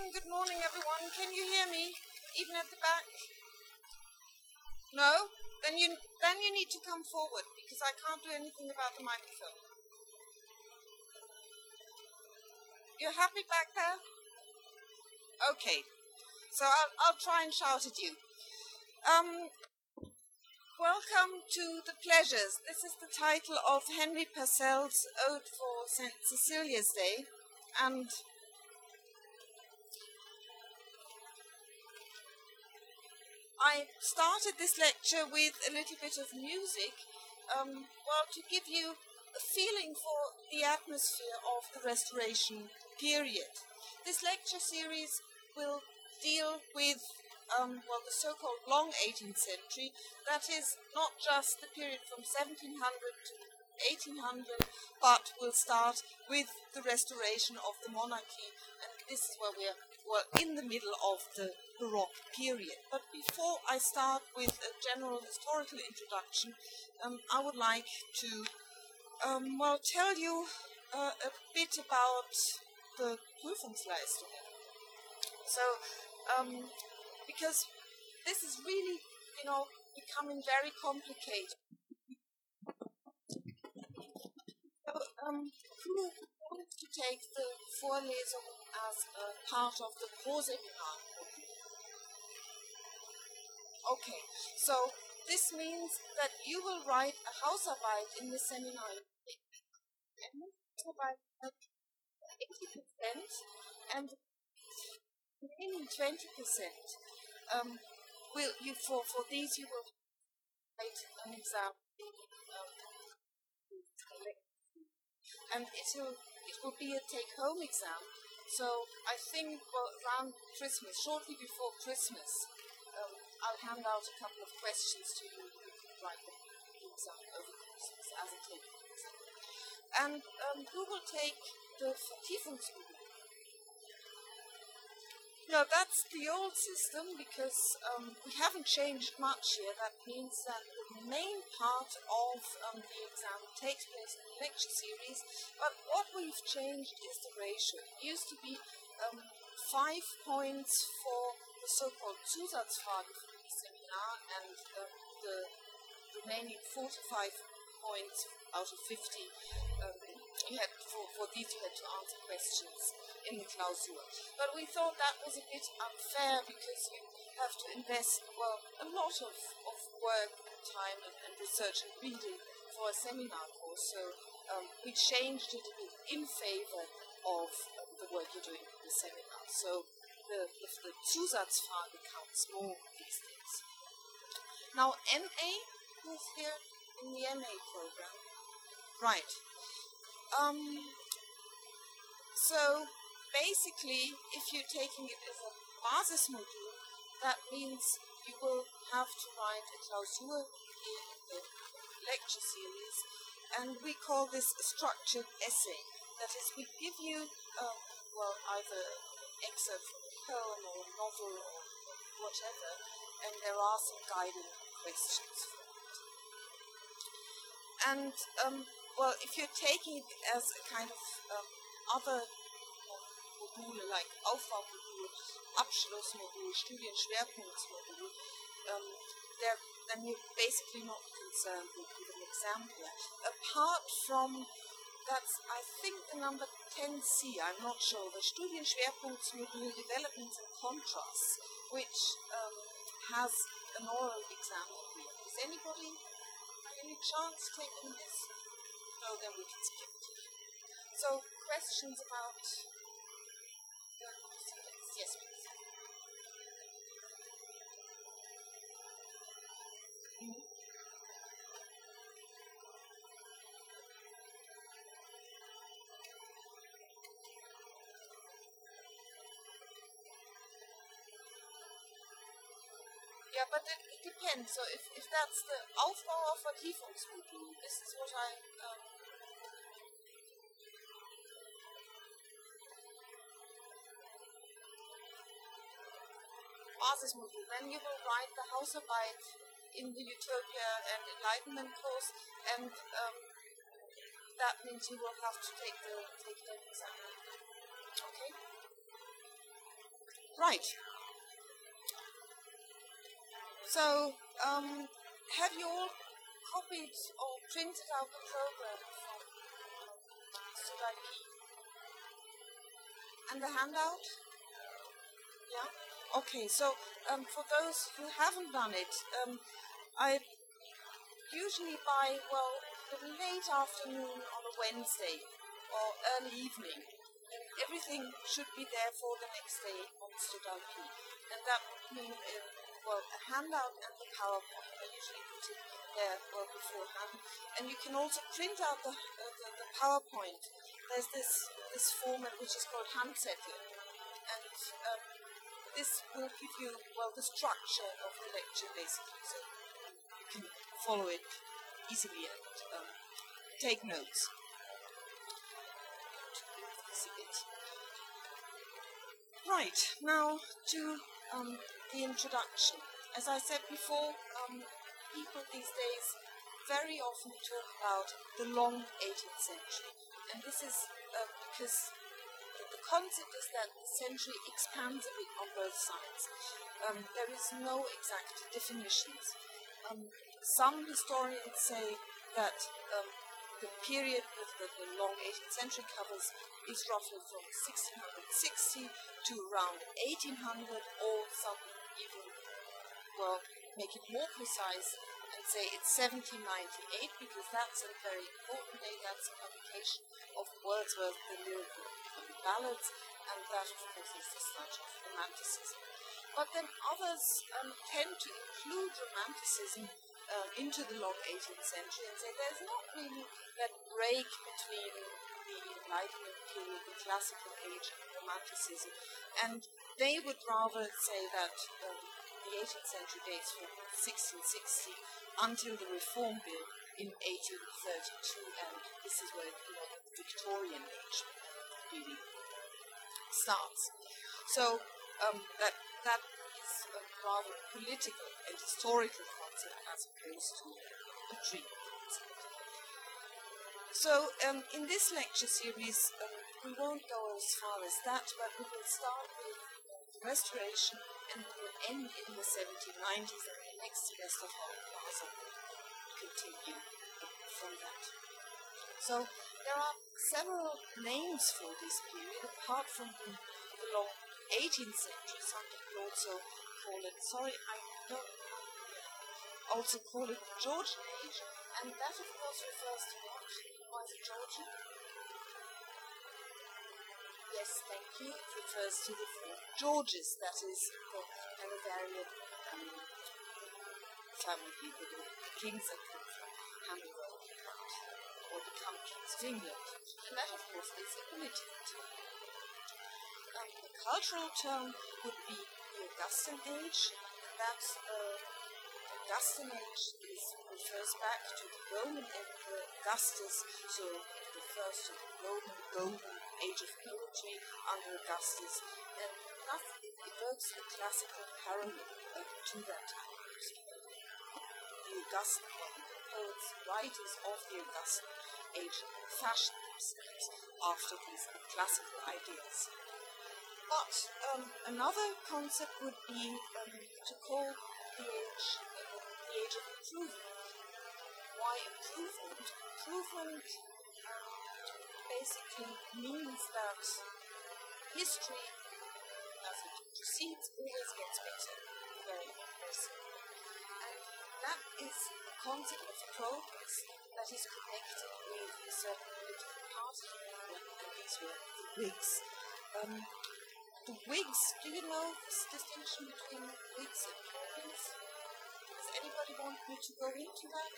morning, good morning, everyone. Can you hear me, even at the back? No? Then you then you need to come forward because I can't do anything about the microphone. You're happy back there? Okay. So I'll, I'll try and shout at you. Um, welcome to The Pleasures. This is the title of Henry Purcell's Ode for St. Cecilia's Day. And I started this lecture with a little bit of music, um, well, to give you a feeling for the atmosphere of the Restoration period. This lecture series will deal with um, well, the so-called long 18th century. That is not just the period from 1700 to 1800, but will start with the restoration of the monarchy, and this is where we're well in the middle of the Baroque period. But before I start with a general historical introduction, um, I would like to um, well tell you uh, a bit about the Prüfungsleistung. So, um, because this is really, you know, becoming very complicated. So, um, who wants to take the Vorlesung as a part of the Proseminar? Okay, so this means that you will write a Hausarbeit in the seminar. And 80% and remaining 20% um, will you for, for these you will write an exam and it will it will be a take home exam so I think around Christmas shortly before Christmas um, I'll hand out a couple of questions to you you write the exam over Christmas as a take and um, who will take the Vertiefungsübung. Now that's the old system because um, we haven't changed much here. That means that the main part of um, the exam takes place in the lecture series, but what we've changed is the ratio. It used to be um, five points for the so-called Zusatzfrage for the seminar and um, the remaining 45 points out of 50 um, you had for, for these you had to answer questions in the Klausur. But we thought that was a bit unfair because you have to invest well a lot of, of work, time and, and research and reading for a seminar course. So um, we changed it a bit in favor of the work you're doing in the seminar. So the, the, the Zusatzfrage counts more these days. Now MA is here in the MA program. Right. Um, so basically, if you're taking it as a basis module, that means you will have to write a Klausur in the lecture series, and we call this a structured essay. That is, we give you, um, well, either excerpt from a poem or a novel or whatever, and there are some guiding questions for it. And um, well, if you're taking it as a kind of um, other Module like Aufbaumodul, Abschlussmodul, Studienschwerpunktsmodul, um, then you're basically not concerned with, an exam. Apart from that's, I think, the number 10C, I'm not sure, the Studienschwerpunktsmodul Developments and Contrasts, which um, has an oral exam here. Does anybody have any chance taking this? No, then we can skip it. So, questions about? Yes, please. Mm-hmm. Yeah, but it, it depends. So if, if that's the Aufbau auf Vertiefungsmodul, this is what I um, Basismodul, then you will write the Hausarbeit in the Utopia and Enlightenment course, and um, that means you will have to take the take the exam. Okay. Right. So, um, have you all copied or printed out the program from StudIP? And the handout? Yeah? Okay, so um, for those who haven't done it, um, I usually by, well, the late afternoon on a Wednesday or early evening, everything should be there for the next day on StudIP. And that would mean, uh, well, a handout and the PowerPoint. I usually put it there well beforehand. And you can also print out the, uh, the, the, PowerPoint. There's this, this format which is called Handzettel. And um, this will give you, well, the structure of the lecture basically. So you can follow it easily and um, take notes. Right, now to um, the introduction. As I said before, um, people these days very often talk about the long 18th century. And this is uh, because the concept is that the century expands a bit on both sides. Um, there is no exact definitions. Um, some historians say that um, the period that the long 18th century covers is roughly from 1660 to around 1800, or some even, well, make it more precise and say it's 1798 because that's a very important day. That's a publication of Wordsworth, the lyrical ballads, and that, of course, is the start of Romanticism. But then others um, tend to include Romanticism uh, into the long 18th century and say there's not really that break between the Enlightenment period, the classical age, and Romanticism. And they would rather say that um, the 18th century dates from 1660 until the Reform Bill in 1832, and this is where the Victorian age really starts. So um, that that is a rather political and historical concept as opposed to a dream concept. So um, in this lecture series, um, we won't go as far as that, but we will start with Restoration and will end in the 1790s and the next semester of our will continue from that. So there are several names for this period apart from the, the long 18th century. Some people also call it, sorry, I don't also call it the Georgian age, and that of course refers to what? Is it Georgian? Yes, thank you. It refers to the four Georges, that is the Hanoverian um, family, the, the kings that come from Hanover or the countries of England. And that, of course, is a militant um, the cultural term would be the Augustan age, that uh, Augustan age is, refers back to the Roman Emperor Augustus, so the first of the Roman golden age of poetry under Augustus, and that evokes a classical parallel to that time. The Augustan poets, writers of the Augustan age fashioned themselves after these classical ideas. But um, another concept would be um, to call the age uh, the age of improvement. Why improvement? Improvement basically means that history, as it proceeds, always gets better. Very, simple. And that is a concept of progress that is connected with a certain political party, and these were the Whigs. Um, the Whigs, do you know this distinction between Whigs and Tories? Does anybody want me to go into that?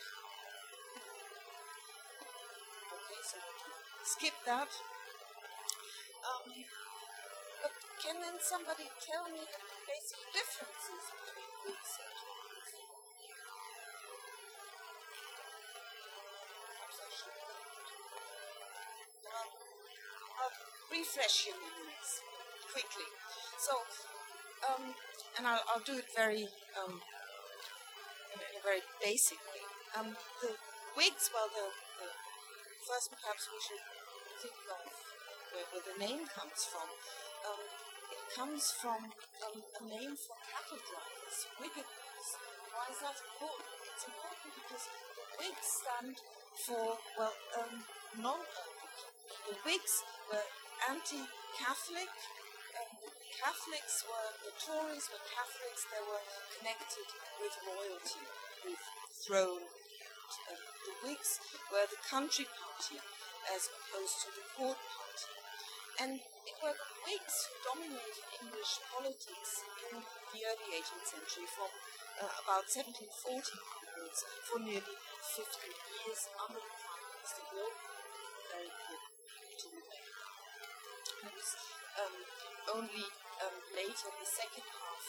Skip that. Um, but can then somebody tell me the basic differences between Whigs and Tories? Um, I'll refresh your memories quickly. So, um, and I'll, I'll, do it very, um, in, a, very basic way. Um, the Whigs, well, the, the, first perhaps we should think of where, where the name comes from. Um, it comes from um, a name for cattle drivers, Whig Why is that important? It's important because the Whigs stand for, well, um, non The Whigs were anti Catholic, and Catholics were, the Tories were Catholics, they were connected with royalty, with throne. And the Whigs were the country party as opposed to the court party. And it were Whigs who dominated English politics in the early 18th century from uh, about 1740 onwards for nearly 50 years under the Prime Minister very to. It was um, only um, later, in the second half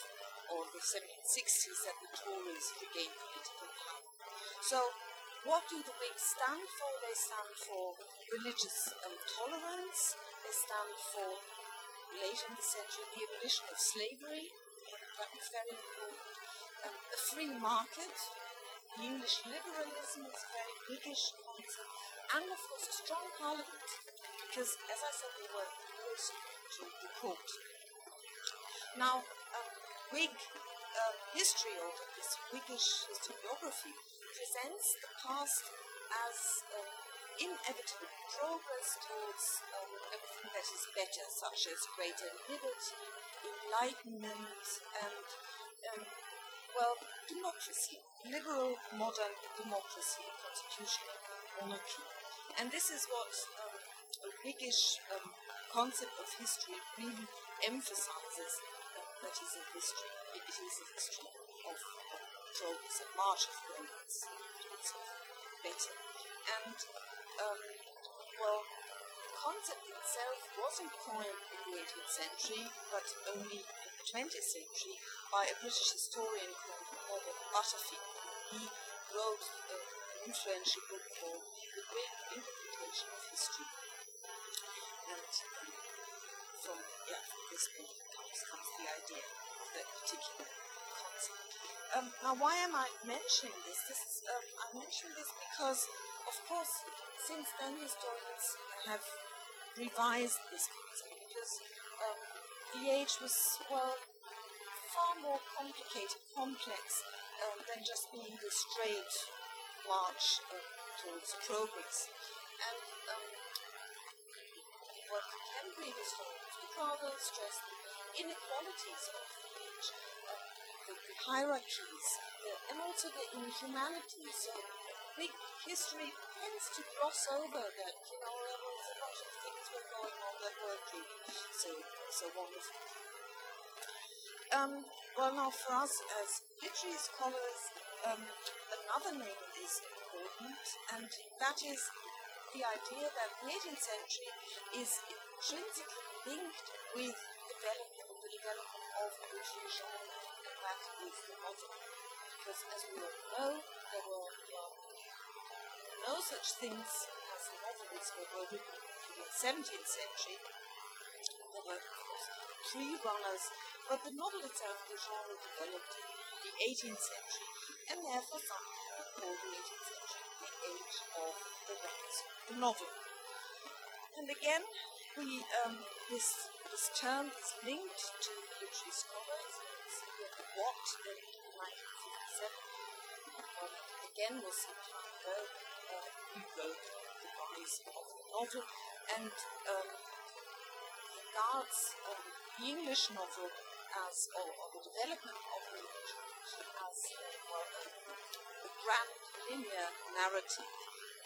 of the 1760s, that the Tories regained political power. So what do the Whigs stand for? They stand for religious um, tolerance. They stand for, later in the century, the abolition of slavery. That was very important. Um, a free market. The English liberalism is a very British concept. And, of course, a strong parliament. Because, as I said, they were close to the court. Now, um, Whig uh, history, or this Whiggish historiography, presents the past as inevitable progress towards um, everything that is better, such as greater liberty, enlightenment, and, um, well, democracy, liberal modern democracy, constitutional monarchy. And this is what um, a Whiggish um, concept of history really emphasizes uh, that is a history. It is a history of progress, a march of progress better. And, um, well, the concept itself wasn't coined in the 18th century, but only in the 20th century by a British historian called Herbert Butterfield. He wrote an influential book called The Great Interpretation of History. And um, from, yeah, this book comes, comes the idea of that particular um, now, why am I mentioning this? This is, um, I mention this because, of course, since then historians have revised this concept because um, the age was well far more complicated, complex um, than just being the straight march uh, towards progress. And um, well, contemporary historians would rather stress the inequalities of the age. Uh, the, the hierarchies, and also the inhumanities. So Whig history tends to gloss over that, you know, there was a lot of things were going on that weren't really so, so wonderful. Um, well, now for us as literary scholars, um, another name is important, and that is the idea that the 18th century is intrinsically linked with development, the development of literature genre that is the novel. Because as we all know, there were no such things as novels that were written in the 17th century. There were, three runners, but the novel itself, the genre developed in the 18th century, and therefore some people call the 18th century the age of the the novel. And again, we um, this this term is linked to literary scholars Watt in 1957 um, again was some time wrote the rise of the novel and um, regards um, the English novel as or, or, the development of the English novel as well, a, a grand linear narrative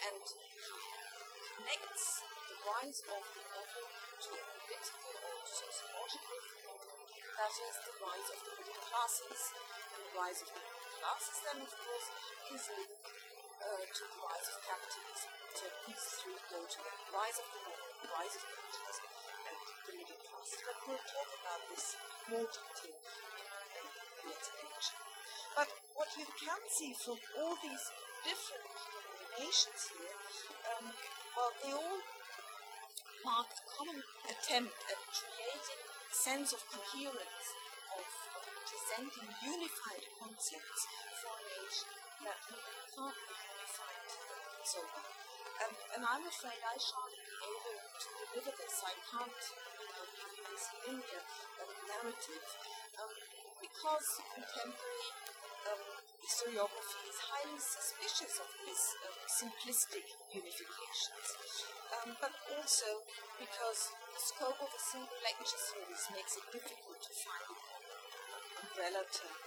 and connects the rise of the novel to a political or sociological that is the rise of the middle classes. And the rise of the middle classes then, of course, is linked to the rise of capitalism. So go together. The rise of the middle, rise of capitalism, and the middle classes. But we'll talk about this more detail in a later lecture. But what you can see from all these different combinations here, um, well, they all mark a common attempt at creating a sense of coherence of, of presenting unified concepts for an age that can't be unified so and I'm afraid I shan't be able to deliver this. I can't, this linear um, narrative um, because contemporary um, historiography is highly suspicious of these um, simplistic unifications, but also because the scope of a single lecture series makes it difficult to find an umbrella term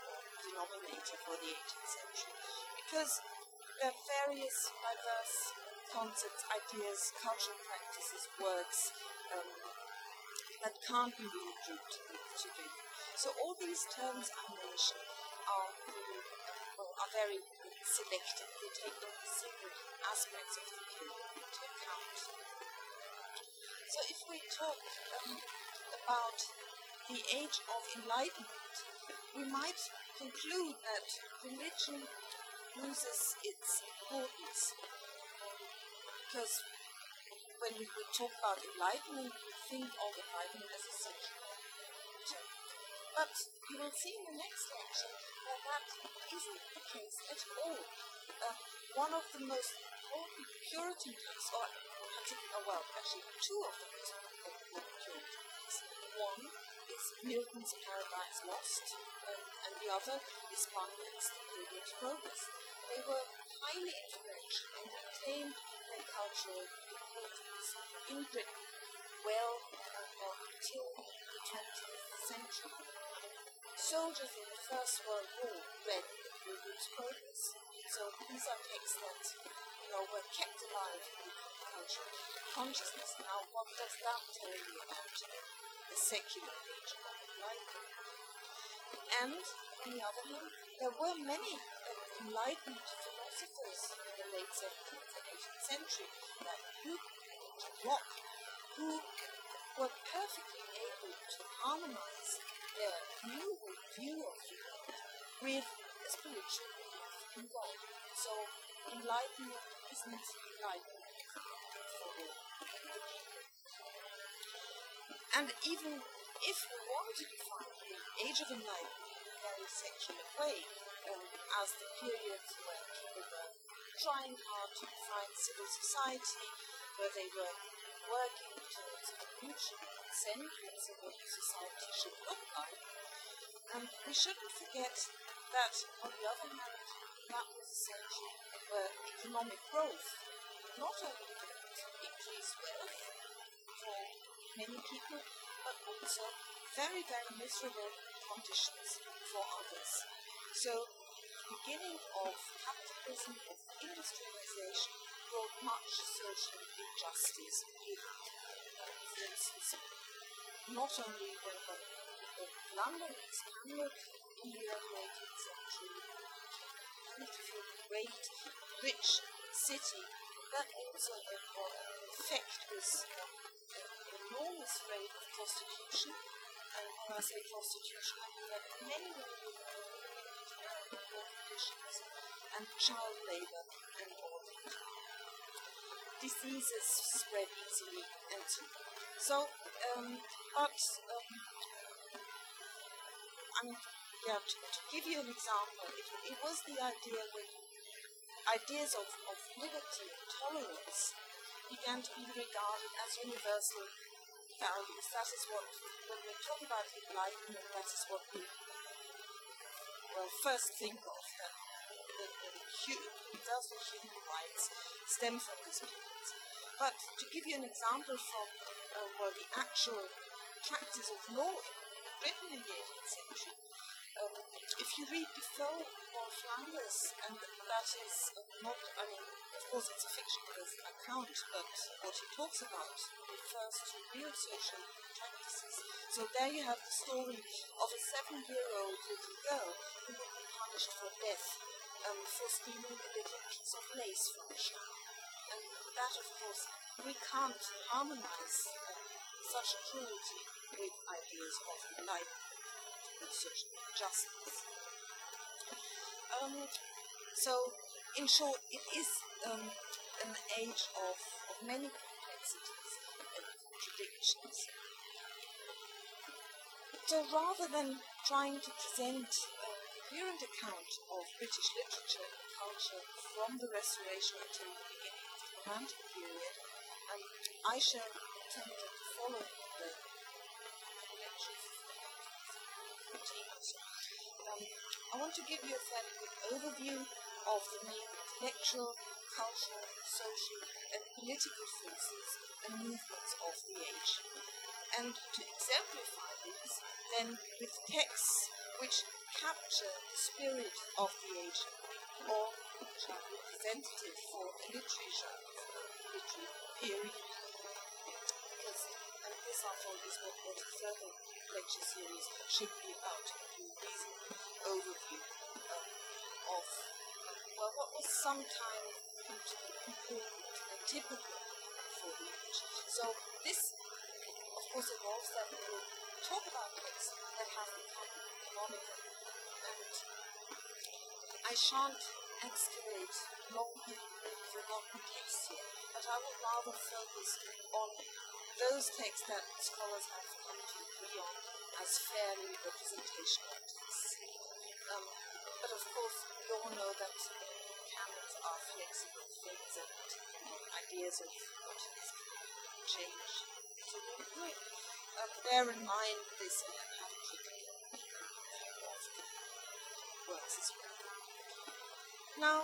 denominator for the 18th century, because there are various diverse concepts, ideas, cultural practices, works um, that can't be really grouped together. So all these terms I mentioned are really are very selective. They take only single aspects of the period into account. So if we talk um, about the age of enlightenment, we might conclude that religion loses its importance because when we talk about enlightenment, we think of enlightenment as a sexual. But you will see in the next lecture that that isn't the case at all. Uh, one of the most important Puritan texts, or well, actually two of the most important Puritan texts. One Milton's Paradise Lost, um, and the other is Bunyan's The Pilgrim's Progress. They were highly influential and retained their cultural importance in Britain well until the 20th century. Soldiers in the First World War read the Pilgrim's Progress, so these are texts that you know were kept alive in cultural consciousness. Now, what does that tell you about the secular age of enlightenment? And on the other hand, there were many uh, enlightened philosophers in the late 17th and 18th century, like Hume and Locke, who were perfectly able to harmonize their new view of the world with a spiritual belief in God. So enlightenment isn't enlightenment And even if we want to define the age of enlightenment in a very secular way, um, as the period when people were trying hard to define civil society, where they were working towards a mutual consent what civil society should look like. And we shouldn't forget that, on the other hand, that was a century where economic growth not only didn't increase wealth many people, but also very, very miserable conditions for others. So the beginning of capitalism, of industrialization, brought much social injustice it. For instance, not only when, when London is Hamlet in the early 18th century, beautiful, great, rich city, that also an effect an enormous rate of prostitution. And when I say prostitution, I mean that many, women were in poor conditions and child labor and all diseases spread easily and so on. So, um, but um, I mean, yeah, to, to, give you an example, it, it was the idea when ideas of, of liberty and tolerance began to be regarded as universal values. That is what, when we talk about enlightenment, that is what we well first think of. That the, the universal human rights stem from this period. But to give you an example from uh, well, the actual practice of law Britain in the 18th century, if you read Defoe Moll Flanders, and that is not, I mean, of course it's a fictional account, but what he talks about refers to real social practices. So there you have the story of a seven-year-old little girl who would be punished for death um, for stealing a little piece of lace from a shop. And that, of course, we can't harmonize uh, such cruelty with ideas of enlightenment and social justice. Um, so, in short, it is um, an age of, of many complexities and contradictions. So rather than trying to present a coherent account of British literature and culture from the Restoration until the beginning of the Romantic period, um, I shall attempt the lectures. I want to give you a fairly good overview of the main intellectual, cultural, social, and political forces and movements of the age. And to exemplify these, then with texts which capture the spirit of the age or which are representative for a literary genre, literary period. Because and this, after is what, a further lecture series should be about, a reasonable overview um, of well, what was sometimes important and typical for the age. So this, of course, involves that we will talk about texts that have become canonical. And I shan't excavate long forgotten texts here, but I will rather focus on those texts that scholars have come to agree on as fairly representational course, we all know that canons are flexible things and ideas of what is change. Will uh, bear in mind this and have a critical works as well. Now,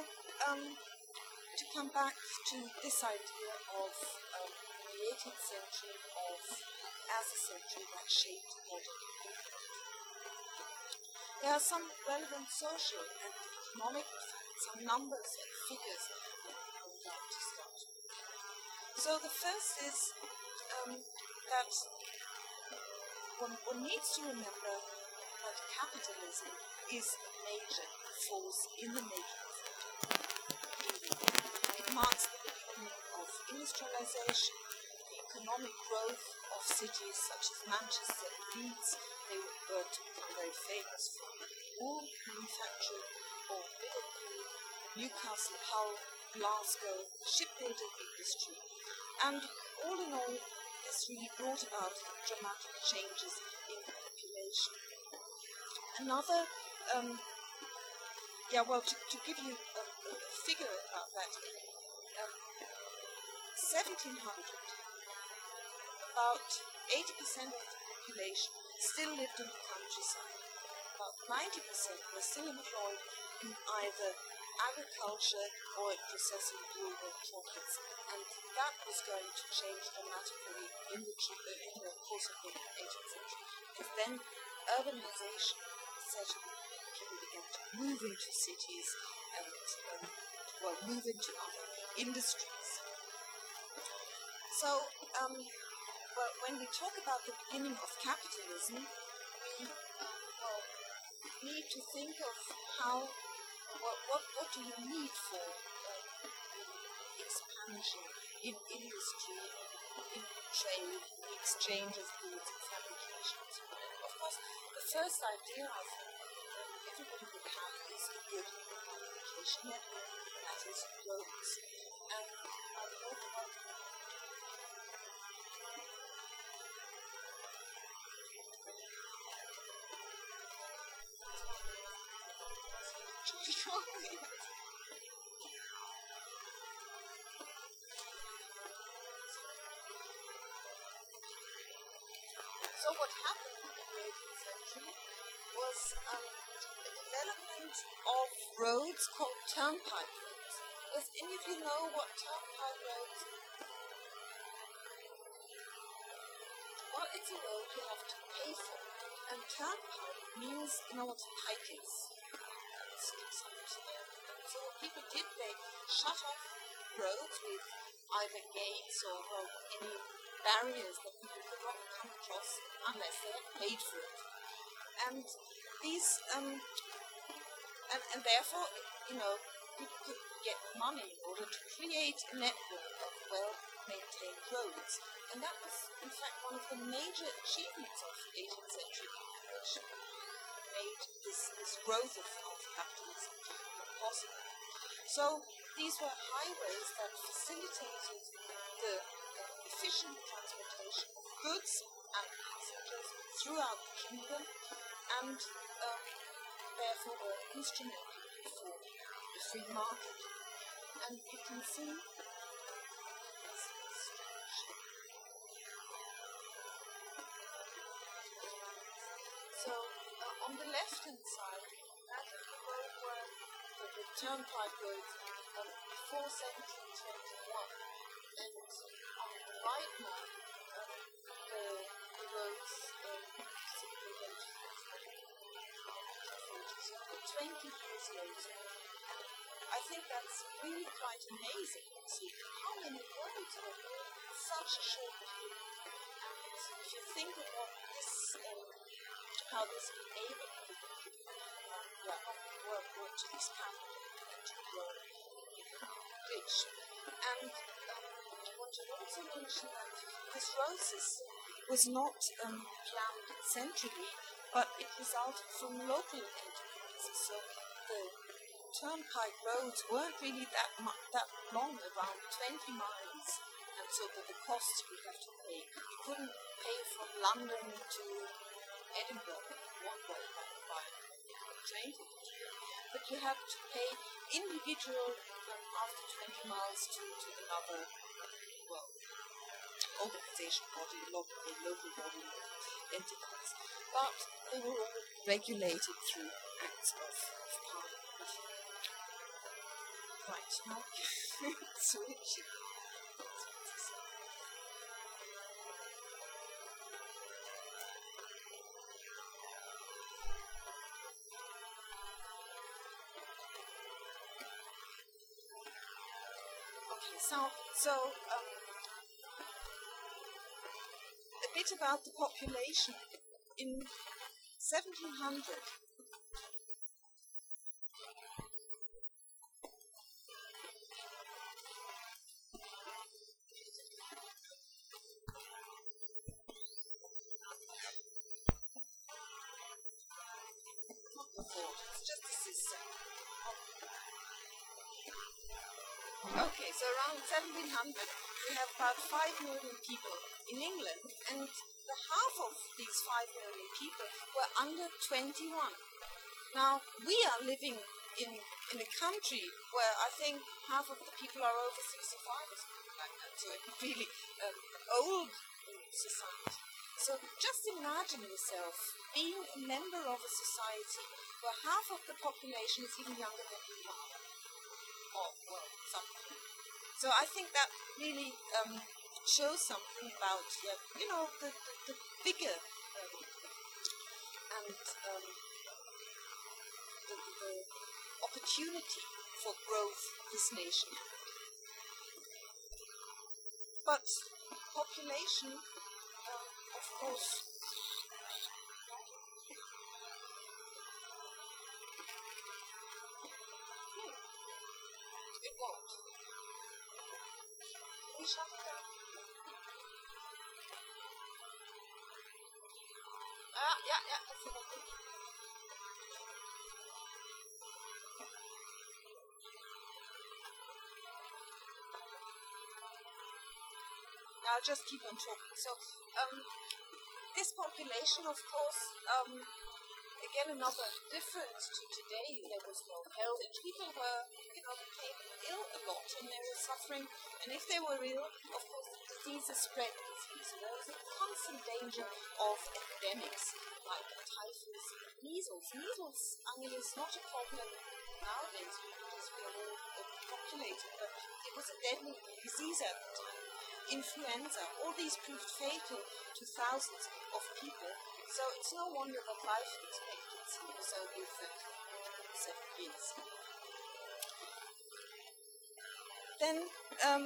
um, to come back to this idea of um, the 18th century of as a century that shaped modern. There are some relevant social and economic facts, some numbers and figures that I would like to start. With. So the first is um, that one, one needs to remember that capitalism is a major force in the making of. It marks the beginning of industrialization, the economic growth of cities such as Manchester and Leeds. They were to become very famous for wool manufacturing or Liverpool, Newcastle, Hull, Glasgow, shipbuilding industry. And all in all, this really brought about dramatic changes in the population. Another, um, yeah, well, to, to give you a, a, figure about that, um, 1700, about 80% of the population still lived in the countryside. About 90% were still employed in either agriculture or in processing rural products, and that was going to change dramatically in the, in the course of the 18th century, because then urbanization set in, people began to move into cities and, um, well, move into other industries. So, um, well, when we talk about the beginning of capitalism, we well, need to think of how what, what, what do you need for uh, expansion in industry, in trade, the exchange of goods and fabrications? Of course, the first idea I think everybody would have is a good communication network, that is roads. And I know So what happened in the 18th century was um, the development of roads called turnpike roads. Does any of you know what turnpike roads Well, it's a road you have to pay for. And turnpike means, you know what pike is? So people did, they shut off roads with either gates or well, any barriers that people could not come across unless they had paid for it. And these, um, and, and therefore, you know, people could get money in order to create a network of well-maintained roads. And that was, in fact, one of the major achievements of the 18th century, which made this, this growth of, of capitalism possible. So these were highways that facilitated the efficient transportation of goods and passengers throughout the kingdom, and um, therefore were instrumental for the free market. And you can see turnpike road um, before 1721. And on right now, um, the, the roads um, simply went 20 years later. I think that's really quite amazing to see how many roads were built in such a short period. And if you think of what this, um, how this enabled people to well, work, work to this capital and And um, want to also mention that this system was not um, planned centrally, but it resulted from local enterprises. So the turnpike roads weren't really that mu- that long, around 20 miles, and so that the costs you have to pay. You couldn't pay from London to Edinburgh one way by, by train ticket, but you have to pay individual after 20 miles to, to another well organization body, local, local body entities. But they were all regulated through acts of, of parliament. Right, now switch. So so um, a bit about the population in 1700. 21. Now, we are living in, in a country where I think half of the people are over 65 or something like that, so really um, old society. So just imagine yourself being a member of a society where half of the population is even younger than you are or well, something. So I think that really um, shows something about uh, you know the the, the and um, the, the opportunity for growth this nation. But population, um, of course. Just keep on talking. So, um, this population, of course, um, again, another difference to today. There was no health, and people were, you know, became ill a lot, and they were suffering. And if they were ill, of course, the diseases spread disease. There was a constant danger of epidemics like typhus, measles. Measles, I mean, it's not a problem nowadays because we are all populated, but it was a deadly disease at the time influenza, all these proved fatal to thousands of people. So it's no wonder that life expectancy was only 37 years. Then um,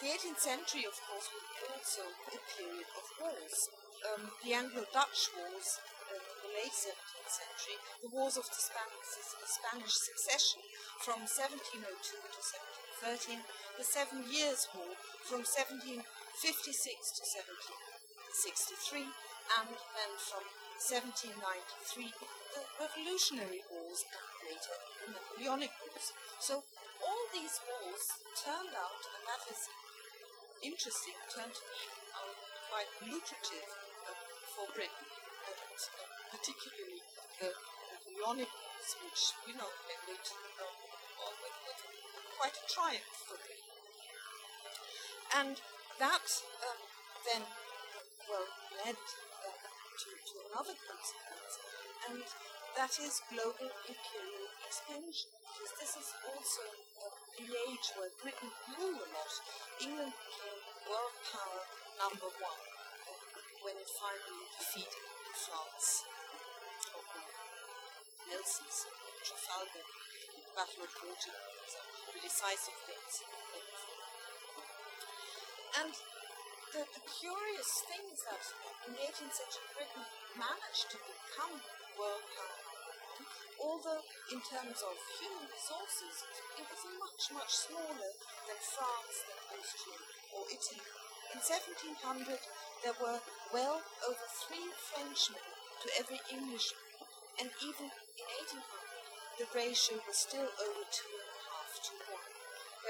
the 18th century, of course, was also a period of wars. Um, the Anglo-Dutch Wars uh, in the late 17th century, the Wars of the Spanish, Succession from 1702 to 1713, the Seven Years' War from 1756 to 1763, and then from 1793, the Revolutionary Wars, and later the Napoleonic Wars. So all these wars turned out, and that is interesting, turned to be uh, quite lucrative uh, for Britain. And uh, particularly the, Napoleonic Wars, which, you know, ended um, with quite a triumph for me. And that um, then, well, led uh, to, to another consequence, and that is global imperial expansion. Because this is also uh, the age where Britain grew a lot. England became world power number one uh, when it finally defeated France. Nelson's Trafalgar Battle of Waterloo, decisive things. And the, the curious thing is that in the 18th century, Britain managed to become a world power. Although, in terms of human resources, it was much, much smaller than France, than Austria, or Italy. In 1700, there were well over three Frenchmen to every Englishman, and even in 1800, the ratio was still over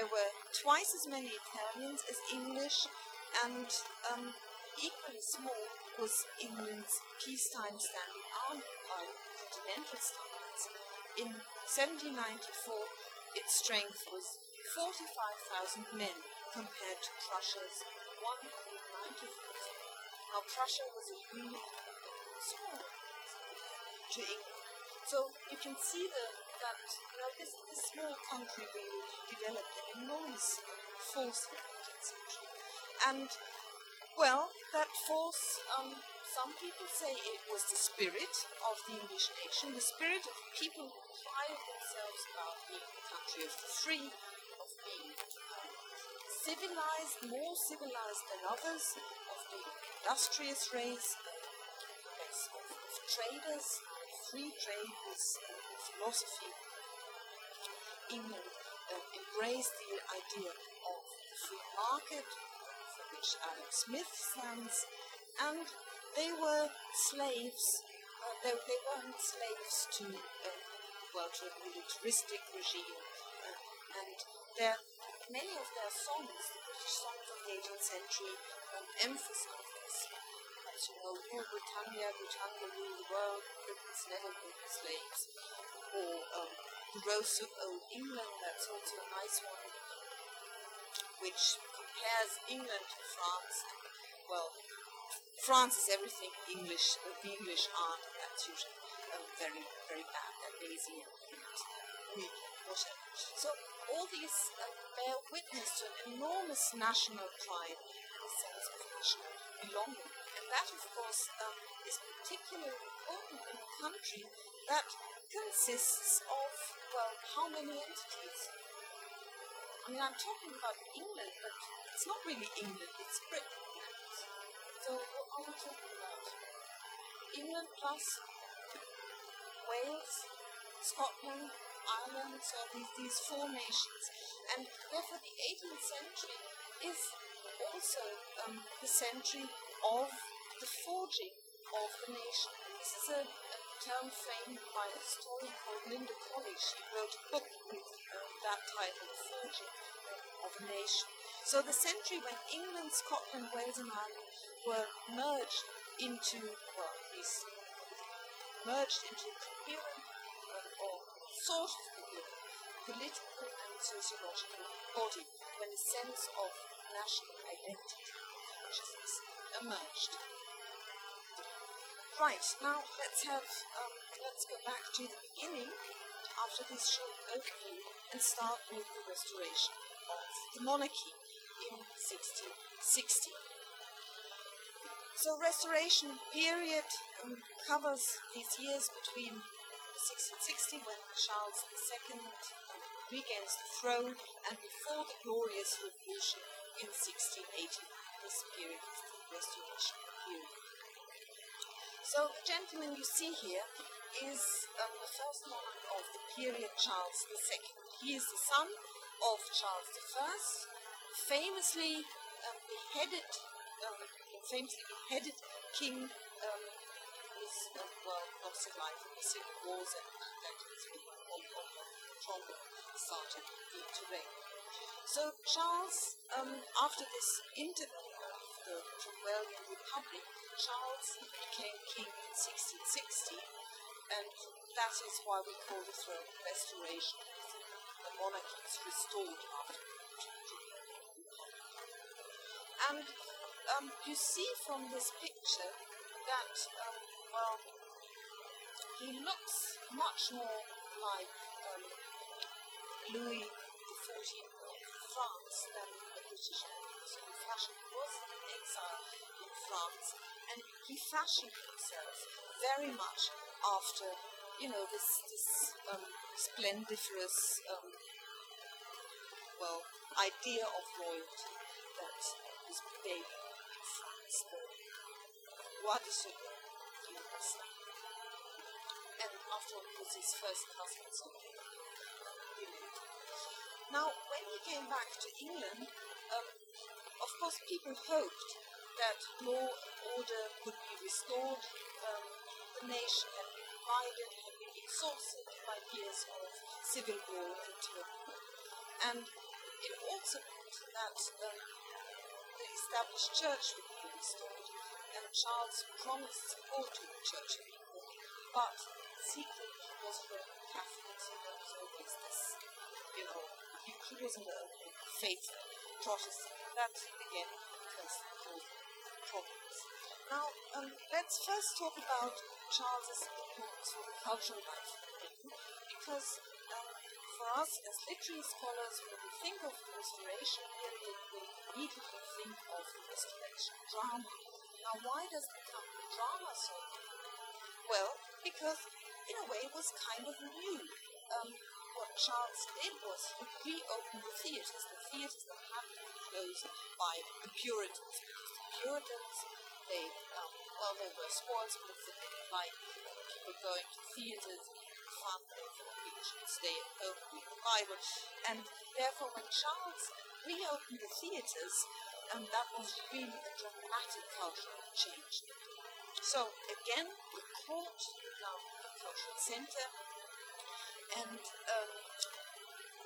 There were twice as many Italians as English, and um, equally small was England's peacetime standing army by continental standards. In 1794, its strength was 45,000 men compared to Prussia's 190,000. Now, Prussia was a really small to England. So you can see the, that you know, this, this small country really developed an enormous force 18th century. And, well, that force, um, some people say it was the spirit of the English nation, the spirit of people who pride themselves about being a country of the free, of being civilized, more civilized than others, of being industrious race, race of, of traders, free trade was a philosophy. England uh, embraced the idea of the free market, for which Adam Smith stands, and they were slaves. Uh, they, they weren't slaves to uh, well to a militaristic regime, uh, and their many of their songs, the British songs of the 18th century, um, emphasize this. As you know, Britannia, Britannia rule the world, Britain's never been slaves. Or um, The Rose of Old England, that's also a nice one, which compares England to France. And, well, France is everything English, uh, the English aren't, that's usually um, very, very bad. They're lazy and, and weak, whatever. So all these uh, bear witness to an enormous national pride and a sense of national belonging. And that, of course, um, is particularly important in a country that consists of, well, how many entities? I mean, I'm talking about England, but it's not really England, it's Britain. So, what are we talking about? England plus Wales, Scotland, Ireland, so these, these four nations. And therefore, the 18th century is also um, the century of the forging of the nation. This is a, a term framed by a story called Linda Colley. She wrote a book with uh, that title, Forging of a Nation. So the century when England, Scotland, Wales, and Ireland were merged into, well, these merged into a coherent uh, or sort of coherent political and sociological body when a sense of national identity consciousness emerged. Right, now let's have um, let's go back to the beginning after this short overview and start with the restoration of the monarchy in 1660. So restoration period um, covers these years between 1660 when Charles II regains the throne and before the glorious revolution in 1680. This period is the restoration period. So the gentleman you see here is um, the first monarch of the period Charles II. He is the son of Charles I, famously um, beheaded, um, famously beheaded King um, was uh, well lost his life in the civil wars and, and is when Cromwell started to reign. So Charles, um, after this interval of the Cromwellian Republic, Charles became king in 1660, and that is why we call the throne restoration. The monarchy is restored after and um, you see from this picture that, um, well, he looks much more like um, Louis XIV of France than the British In fashion, was in exile in France, and he fashioned himself very much after, you know, this this um, splendiferous, um, well, idea of royalty that was baby in France, the Roi de Sedan, and after all, was his first cousin, so Now, when he came back to England, um, course, people hoped that law and order would be restored. Um, the nation had been divided, had been exhausted by years of civil war and turmoil. And it also meant that um, the established church would be restored, and Charles promised support to the church people, but secretly he was a Catholic, so there was always this, you know, he, he wasn't a faithful Protestant. That, again, because of problems. Now, um, let's first talk about Charles's importance for the cultural life of Britain, because um, for us as literary scholars, when we think of the Restoration period, we immediately think of the Restoration drama. Now, why does it become drama so Well, because in a way it was kind of new. Um, what Charles did was he reopened the theatres, the theatres that closed by the Puritans, because the Puritans, they, um, well, they were sports, but they didn't like people going to theatres, fun, they people should stay at home and read the Bible. And therefore, when Charles reopened the theatres, um, that was really a dramatic cultural change. So again, the court became a cultural centre, and um,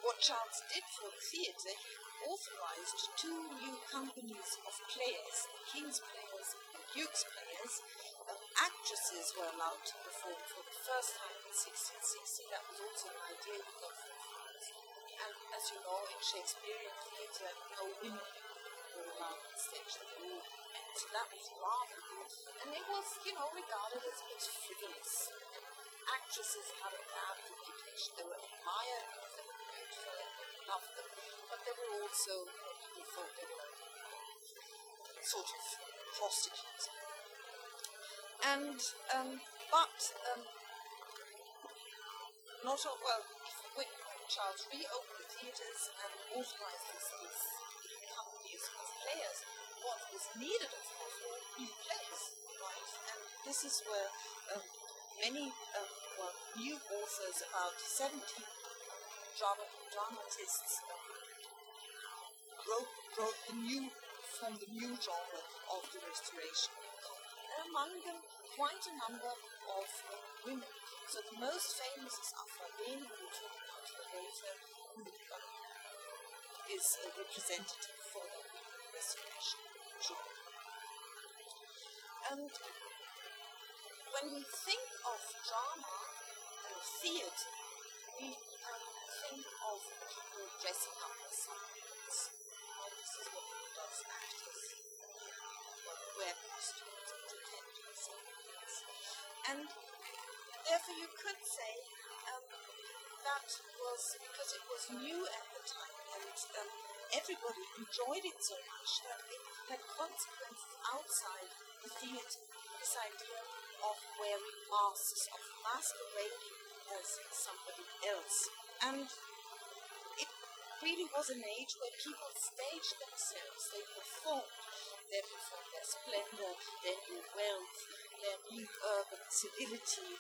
what Charles did for the theatre, he authorized two new companies of players, King's players and Duke's players. Um, actresses were allowed to perform for the first time in 1660. That was also an idea we got from France. And as you know, in Shakespearean theatre, no women were allowed on stage. And so that was rather good. And it was, you know, regarded as a bit frivolous actresses had a bad reputation. They were admired them, but they were also, people thought they were sort of prostitutes. And, um, but, um, not all, well, when Charles reopened the theatres and authorized these, these companies of players, what was needed, of course, were new plays, right? And this is where um, many uh, well, new authors, about 70 drama, dramatists, wrote, wrote the new, from the new genre of the Restoration. And among them, quite a number of women. So the most famous is Aphra Behn, who we'll talk about later, is a representative for the Restoration genre. And when we think of drama and theatre, we think of people dressing up as somethings. Well, this is what does actors well, wear costumes and pretend to be something And therefore, you could say um, that was because it was new at the time, and um, everybody enjoyed it so much that it had consequences outside the theatre. This idea of wearing masks, of masquerading as somebody else. And it really was an age where people staged themselves, they performed. They performed their splendor, their new wealth, their new urban civility.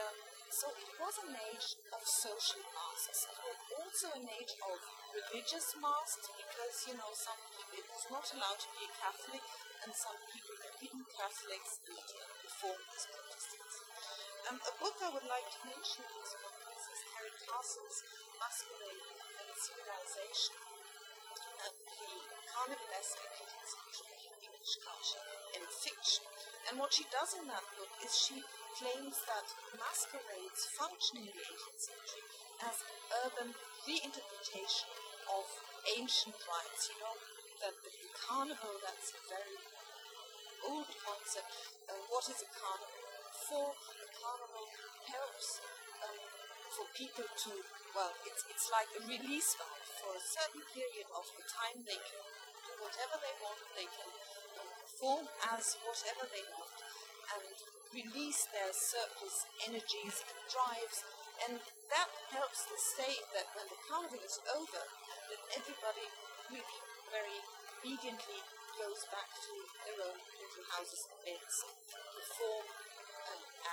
Um, so it was an age of social masks. It was also an age of religious masks because, you know, some people, it was not allowed to be a Catholic and some people became Catholics and performed as Protestants. Um, a book I would like to mention in this conference is Terry Castle's Masquerade and Civilization, and the Carnivalesque 18th century English culture in fiction. And what she does in that book is she claims that masquerades function in the 18th century as an urban reinterpretation of ancient rites. You know, that the carnival, that's a very old concept. Uh, what is a carnival? For the carnival helps um, for people to, well, it's, it's like a release valve. For a certain period of the time, they can do whatever they want, they can um, perform as whatever they want, and release their surplus energies and drives. And that helps the state that when the carnival is over, that everybody really very obediently goes back to their own little houses and beds, perform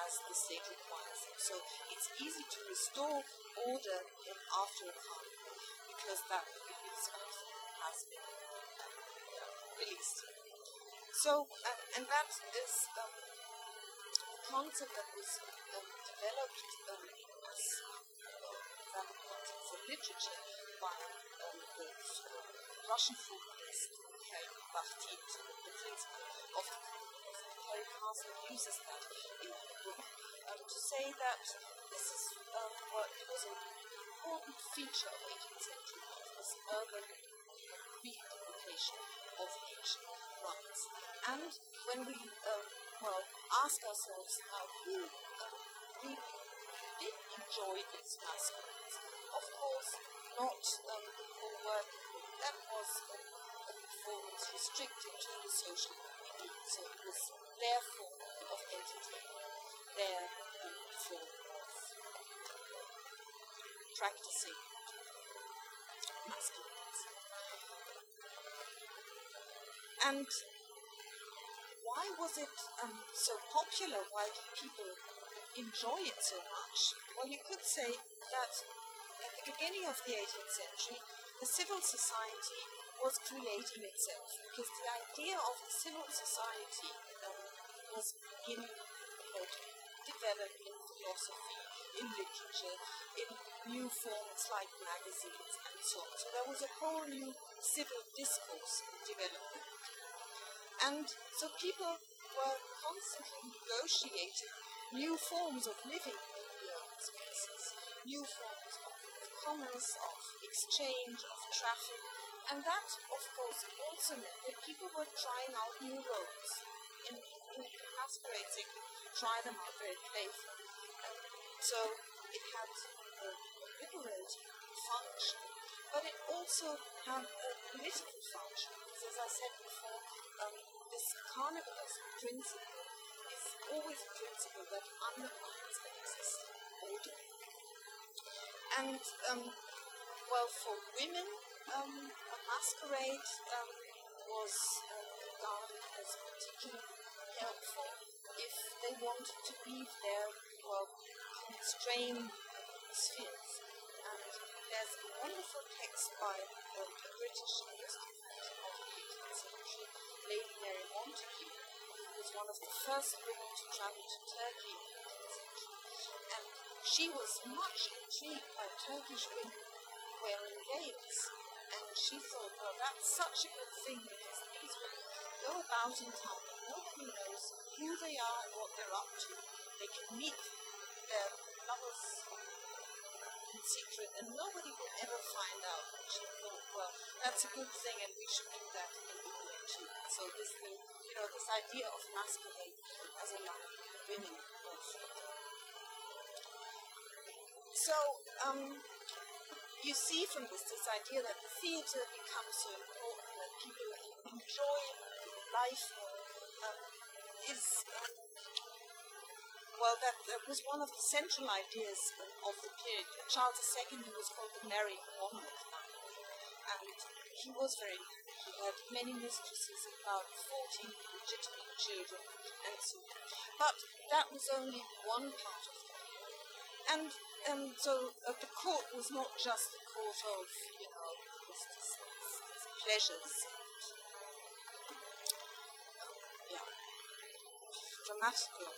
as the state requires them. So it's easy to restore order in, after a carnival because that release has been uh, released. So, uh, and that is um, a concept that was um, developed um, as uh, concept for literature by um, the Russian folklorist Mikhail Bakhtin, the principle of the carnival. Terry uses that in the book um, to say that this is um, what was an important feature of 18th century this urban reinterpretation of ancient rites. And when we, um, well, ask ourselves how who um, really did enjoy these masquerades, of course, not um, the poor working that was a, a performance restricted to the social elite, so it was their form of entertainment, their of practicing masculines. And why was it um, so popular? Why did people enjoy it so much? Well, you could say that at the beginning of the 18th century, the civil society was creating itself because the idea of the civil society um, was beginning you know, to develop in philosophy, in literature, in new forms like magazines and so on. So there was a whole new civil discourse developing. And so people were constantly negotiating new forms of living in the urban spaces, new forms of commerce, of exchange, of traffic, and that, of course, also meant that people were trying out new roles. In, in could try them out very playfully. So it had a liberating function, but it also had a political function, because as I said before, um, this carnivalism principle is always a principle that undermines the existing order. And um, well, for women, um, a masquerade um, was uh, regarded as particularly helpful if they want to leave their, well, constrained spheres. And there's a wonderful text by a British linguistic of the 18th century, Lady Mary Montagu, who was one of the first women to travel to Turkey in the 18th century. And she was much intrigued by Turkish women wearing veils. And she thought, well, that's such a good thing because these women go about in town nobody knows who they are and what they're up to. They can meet their lovers in secret and nobody will ever find out. And she thought, well, that's a good thing and we should do that in England too. So this thing, you know, this idea of masquerade as a young women. So, um, you see from this this idea that the theatre becomes so important that people enjoy life is well that, that was one of the central ideas of the period. Charles II who was called the Merry Monarch, and he was very he had many mistresses, about 14 legitimate children, and so on. But that was only one part of it. And and so uh, the court was not just a court of, you know, pleasures. Yeah,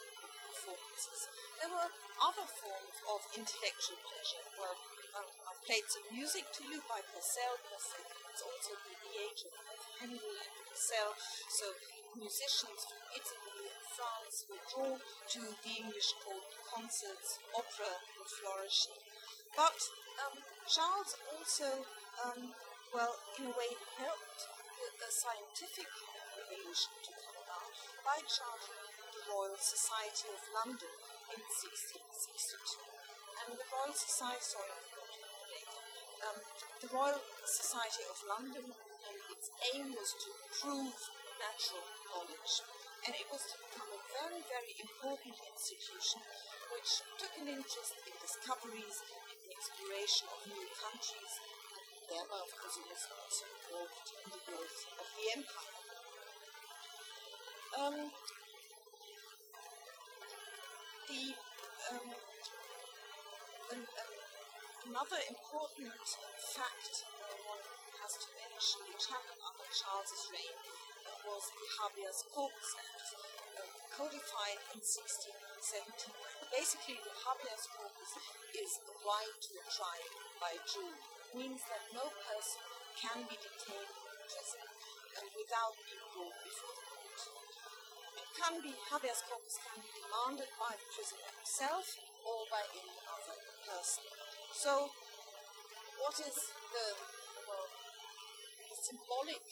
performances. There were other forms of intellectual pleasure. Well, um, I played some music to you by Purcell. It's also the, the age of Henry and Purcell. So musicians from Italy and France were drawn to the English court concerts, opera were flourishing. But um, Charles also, um, well, in a way helped the, the scientific revolution to come about by charging Royal Society of London in 1662. And the Royal Society, sorry, um, the Royal Society of London, and its aim was to prove natural knowledge. And it was to become a very, very important institution which took an interest in discoveries, in the exploration of new countries, and thereby, of course, it was also involved in the growth of the empire. Um, the um, an, an, another important fact uh, one has to mention, which happened under Charles's reign, uh, was the habeas corpus act, uh, codified in 1670. Basically, the habeas corpus is the right to a trial by jury. It means that no person can be detained in prison without being brought before the court. Can be habeas corpus can be demanded by the prisoner himself or by any other person. So, what is the well, the symbolic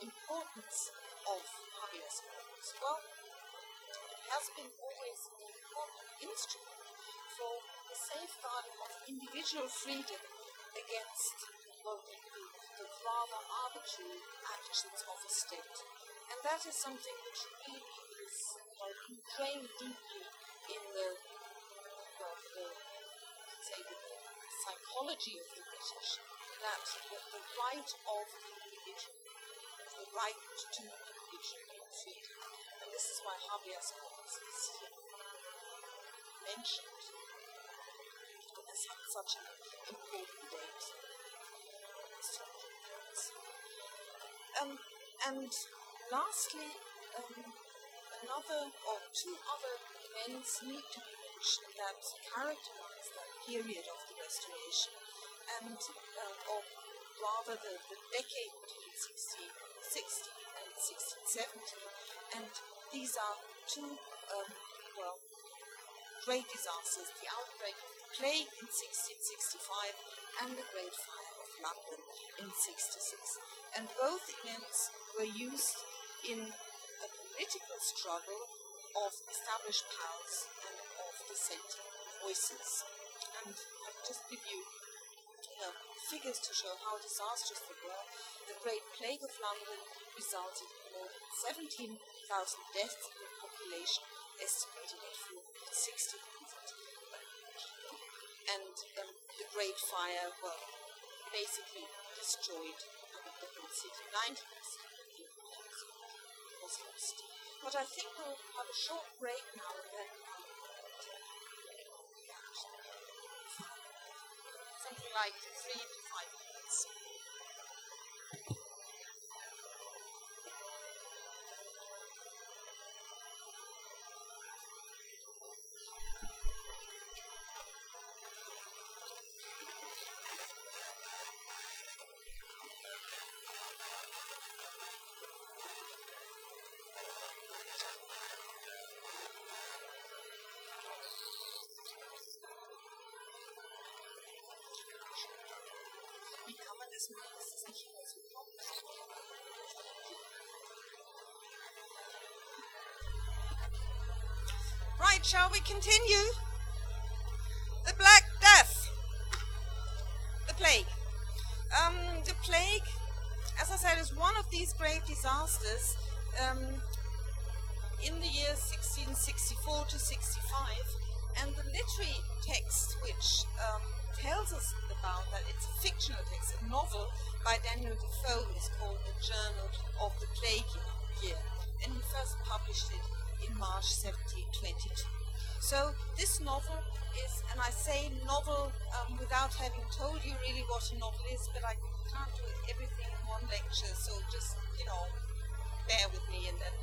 importance of habeas corpus? Well, it has been always an important instrument for the safeguarding of individual freedom against well, the, the rather arbitrary actions of a state. And that is something which really is well, ingrained deeply in the, well, the, say, the psychology of the British, that the, right of the individual, the right to individual freedom. And this is why habeas corpus is mentioned as such an important date. Um, and lastly, um, another or two other events need to be mentioned that characterize that period of the Restoration, and uh, or rather the, the decade between 1660 and 1670, and these are two um, well great disasters: the outbreak of the plague in 1665 and the Great Fire of London in 66. And both events were used in a political struggle of established powers and of dissenting voices. And I'll just give you uh, figures to show how disastrous they were. The Great Plague of London resulted in more than 17,000 deaths in the population, estimated at 460,000. And um, the Great Fire, well, basically destroyed the whole city. 90% was lost. But I think we'll have a short break now and then. Something like three continue? The Black Death. The plague. Um, the plague, as I said, is one of these great disasters. Um, in the years 1664 to 65, and the literary text which um, tells us about that it's a fictional text, a novel by Daniel Defoe, is called The Journal of the Plague Year, and he first published it in March 1722. So this novel is, and I say novel um, without having told you really what a novel is, but I can't do everything in one lecture, so just, you know, bear with me and then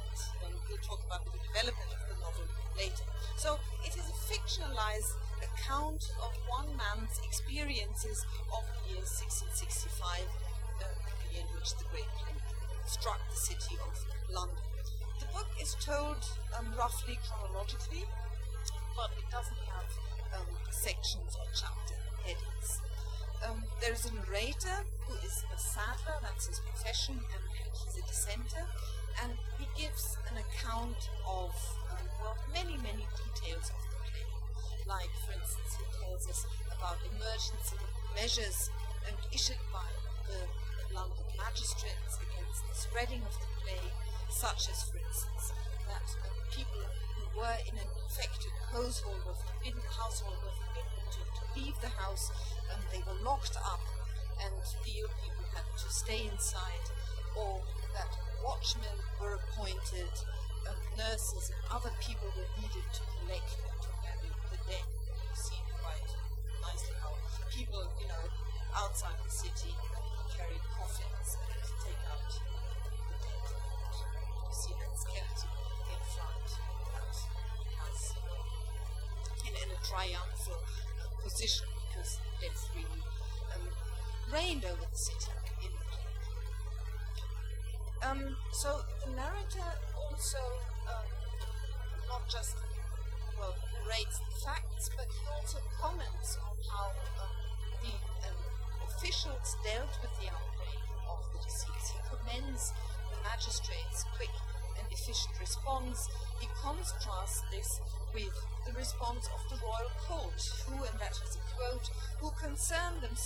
we'll talk about the development of the novel later. So it is a fictionalized account of one man's experiences of the year 1665, uh, the year in which the Great Plague struck the city of London. The book is told um, roughly chronologically, but it doesn't have um, sections or chapter headings. Um, there's a narrator who is a saddler, that's his profession, and he's a dissenter, and he gives an account of um, well, many, many details of the play. Like, for instance, he tells us about emergency measures issued by the London magistrates against the spreading of the plague, such as, for instance, that uh, people were in an infected household were forbidden, household were forbidden to, to leave the house, and they were locked up, and the people had to stay inside, or that watchmen were appointed, and nurses and other people were needed to collect and to bury the dead. You see quite nicely how people, you know, outside the city carried coffins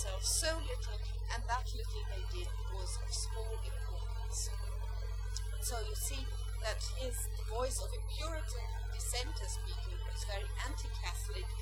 so little, and that little they did was of small importance. So you see that his voice of a Puritan dissenter speaking was very anti-Catholic and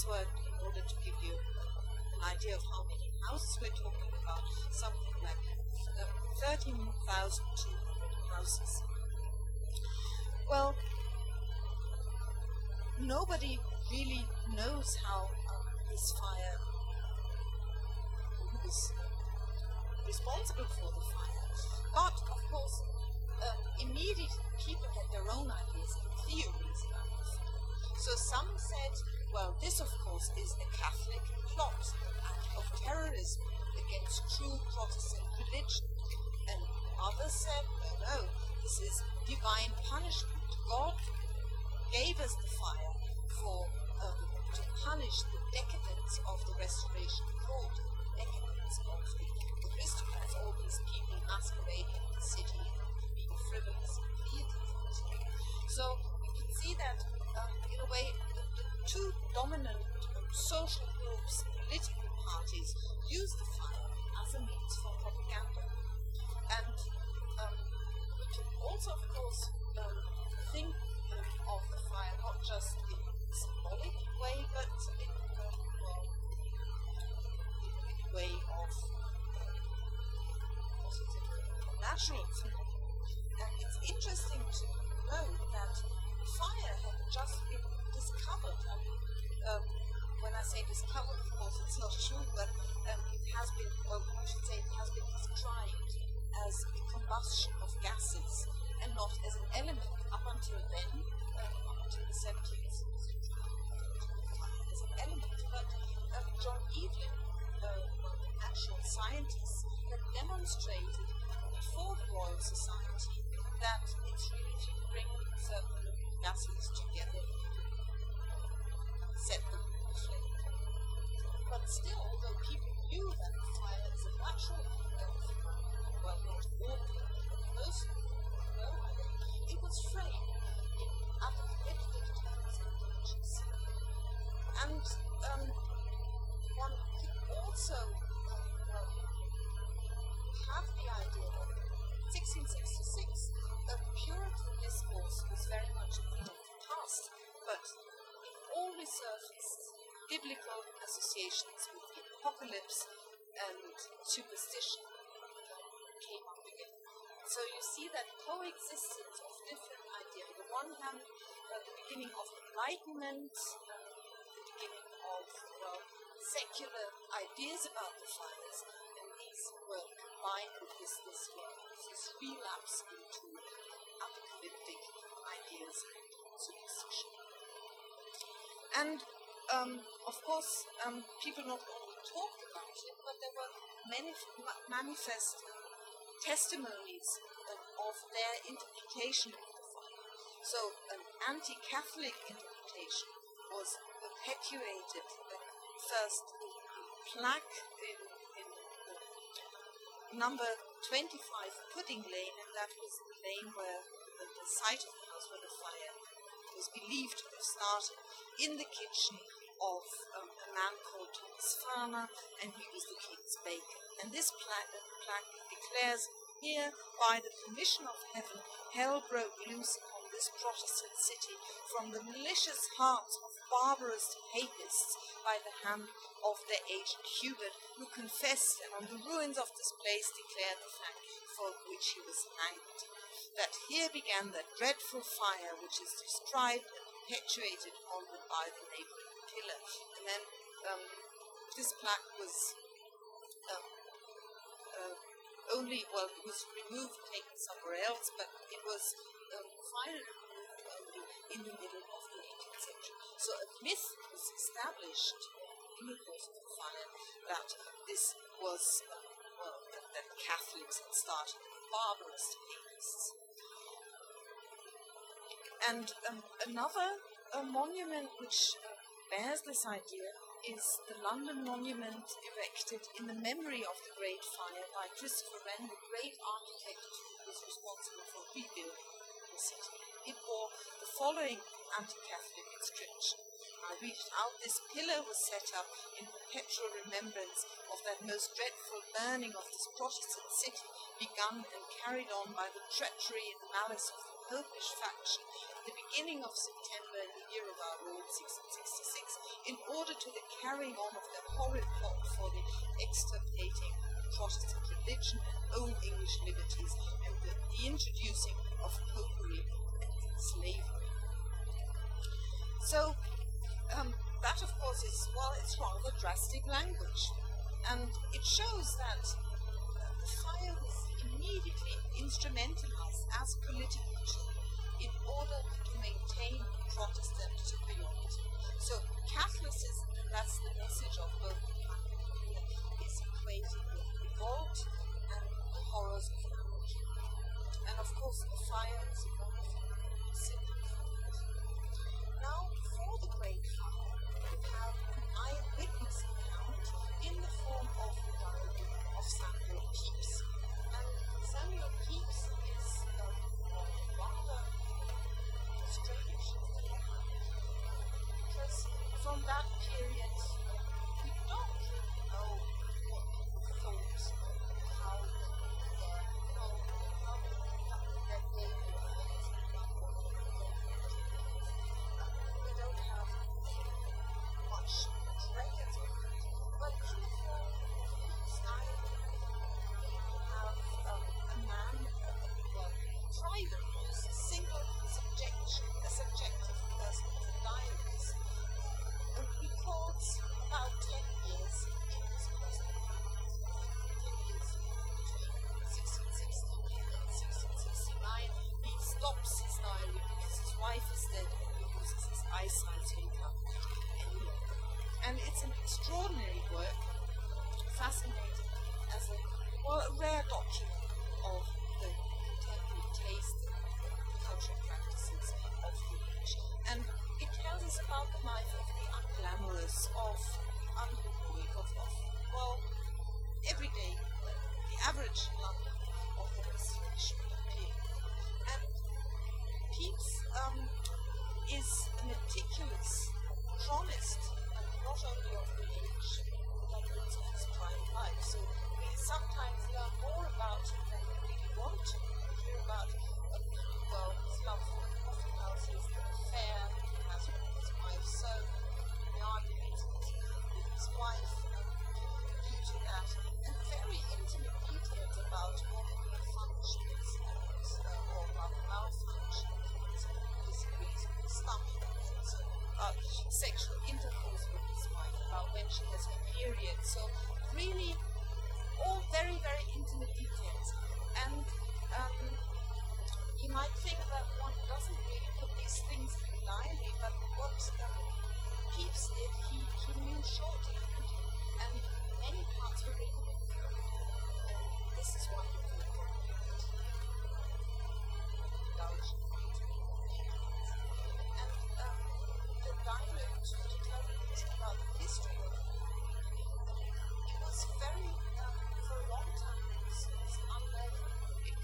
These were, in order to give you an idea of how many houses we're talking about, something like 13,200 houses. Well, nobody really knows how um, this fire, who is responsible for the fire. But, of course, um, immediately people had their own ideas and theories about the fire. So some said, well, this, of course, is the Catholic plot, of terrorism against true Protestant religion. And others said, no, no, this is divine punishment. God gave us the fire for um, to punish the decadence of the Restoration called decadence of the aristocrats, all these people masquerading in the city and being frivolous in theatres. So we can see that, dominant social groups, political parties, use the demonstrated before the Royal Society that it's really to bring certain gases together, set them aflame. But still, although people knew that fire is a natural well, not but most it was framed biblical associations with the apocalypse and superstition came up again. So you see that coexistence of different ideas. On the one hand, uh, the beginning of enlightenment, the beginning of well, secular ideas about the fires, and these were combined with this this, this relapse into apocalyptic ideas and superstition. And um, of course, um, people not only talked about it, but there were many manifest testimonies of their interpretation of the fire. So an anti-Catholic interpretation was perpetuated. First, the plaque in, in number 25 Pudding Lane, and that was the lane where the, the site of the house where the fire was believed to have started, in the kitchen of um, a man called Thomas Farmer, and he was the king's baker. And this plaque, plaque declares here, by the permission of heaven, hell broke loose upon this Protestant city from the malicious hearts of barbarous papists by the hand of their agent Hubert, who confessed and on the ruins of this place declared the fact for which he was hanged. That here began that dreadful fire which is described and perpetuated onward by the neighboring pillar. And then um, this plaque was um, uh, only, well, it was removed, taken somewhere else, but it was um, finally removed only in the middle of the 18th century. So a myth was established in the course of the fire that this was, uh, well, that, that, Catholics had started the barbarous papists. And um, another uh, monument which bears this idea is the London Monument erected in the memory of the Great Fire by Christopher Wren, the great architect who was responsible for rebuilding the city. It bore the following anti-Catholic inscription. I read out. This pillar was set up in perpetual remembrance of that most dreadful burning of this Protestant city, begun and carried on by the treachery and malice of Popish faction the beginning of September in the year of our Lord 1666 in order to the carrying on of the horrid plot for the extirpating Protestant religion and old English liberties and the, the introducing of popery and slavery. So um, that of course is well it's rather drastic language and it shows that the fire instrumentalized as political tool in order to maintain Protestant superiority. So Catholicism, that's the message of both is equated with revolt and the horrors of anarchy. And of course, the fire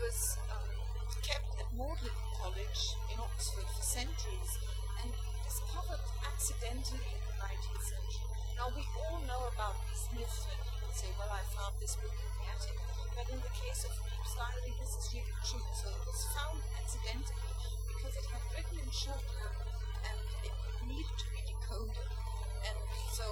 was um, kept at Magdalen College in Oxford for centuries and discovered accidentally in the 19th century. Now we all know about these myths when people say, well, I found this book in the attic. But in the case of Pepys Diary, this is really true. So it was found accidentally because it had written in shorthand and it needed to be decoded. And so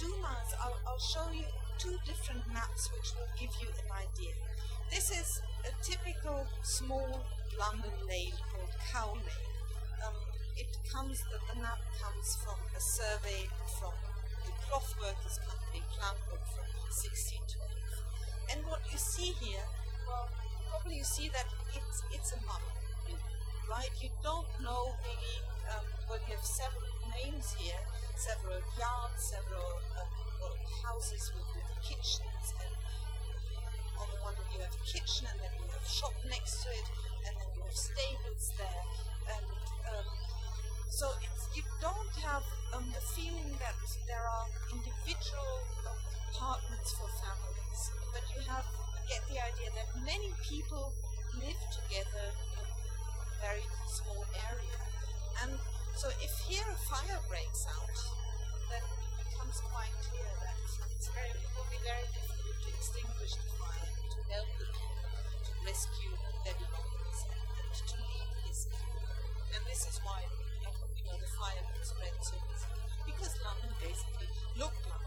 Dumas, I'll, I'll show you two different maps which will give you an idea. This is a typical small London lane called Cow Lane. Um, it comes, the, the map comes from a survey from the cloth workers company Clamwood from 1612. And what you see here, well, probably you see that it's, it's a map, right? You don't know maybe um, well, you have several names here, several yards, several, uh, well, houses with, with kitchens, and on the one you have kitchen, and then you have shop next to it, and then you have stables there, and um, so you don't have um, the feeling that there are individual um, apartments for families, but you have get the idea that many people live together in a very small area, and so if here a fire breaks out, then it becomes quite clear that it's very, it will be very difficult to extinguish the fire, to help the people, to rescue their belongings, and to leave peacefully. And this is why you know, the fire spread so easily, because London basically looked like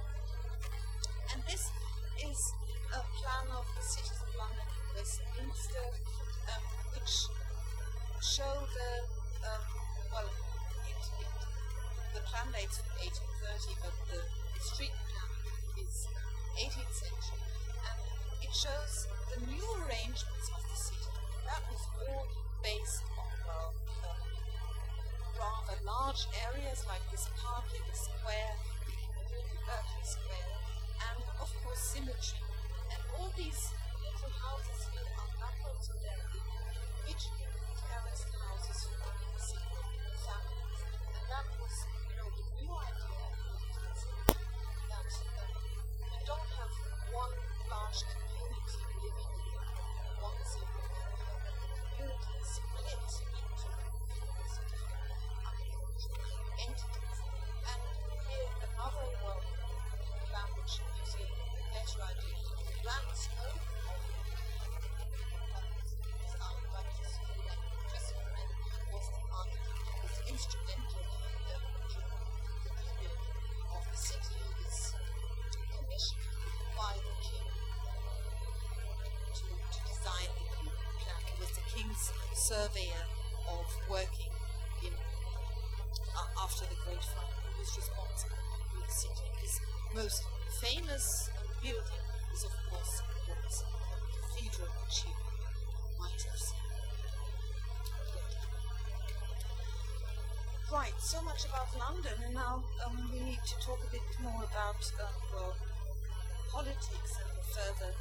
surveyor of working in uh, after the Great Fire, who was responsible for the city. His most famous building is, of course, the cathedral, which you might have seen. Right, so much about London, and now um, we need to talk a bit more about um, well, politics and the further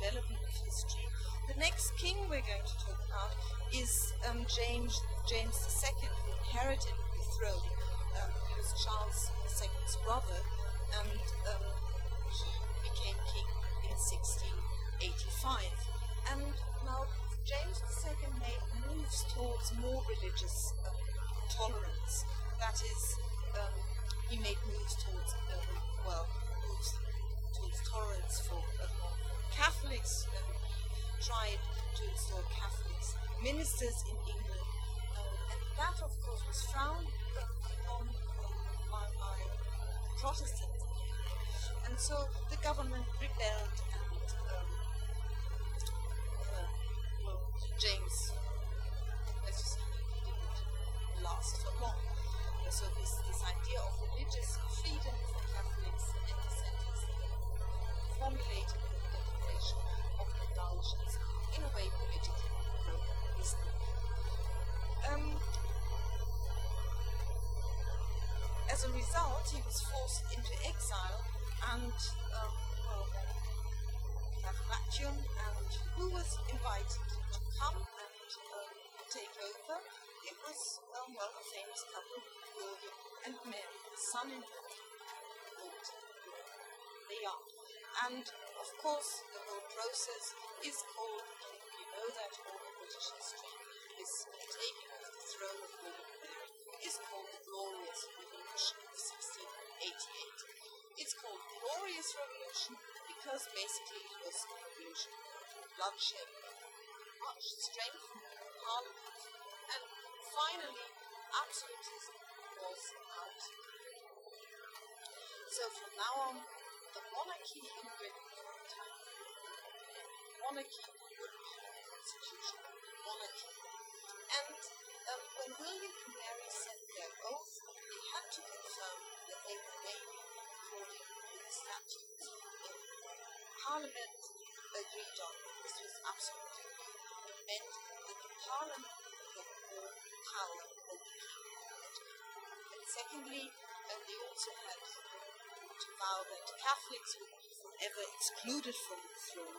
development history. The next king we're going to talk about is um, James James II, who inherited the throne. Um, he was Charles II's brother, and um, he became king in 1685. And now James II made moves towards more religious um, tolerance. That is, um, he made moves towards, um, well, moves towards tolerance for uh, Catholics. Um, tried to install Catholics ministers in England, um, and that, of course, was frowned on by, by Protestants. And so the government rebelled, a result, he was forced into exile and um, well, Latium and who was invited to come and um, take over? It was um, well a famous couple, William and Mary, son-in-law, and they are. And of course, the whole process is called, you know that all British history, is taking of the throne of William and Mary. Is called the Glorious Revolution of 1688. It's called Glorious Revolution because basically it was a revolution bloodshed, much strength Parliament, and finally, absolutism was out. So from now on, the monarchy in Britain for the time monarchy would be constitutional monarchy. Parliament agreed on this was absolutely meant that the Parliament had more power than the. And secondly, uh, they also had to vow that Catholics would be forever excluded from the throne,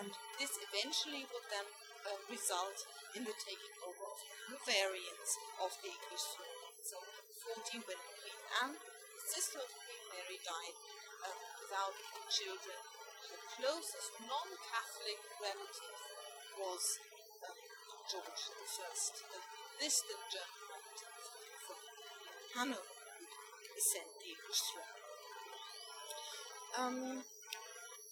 and this eventually would then uh, result in the taking over of the Hanoverians of the English throne. So, 14 when Queen Anne, sister of Queen Mary, died uh, without children. Her closest non-Catholic relative was um, George I, the distant German relative from Hanover, ascend the English throne. Um,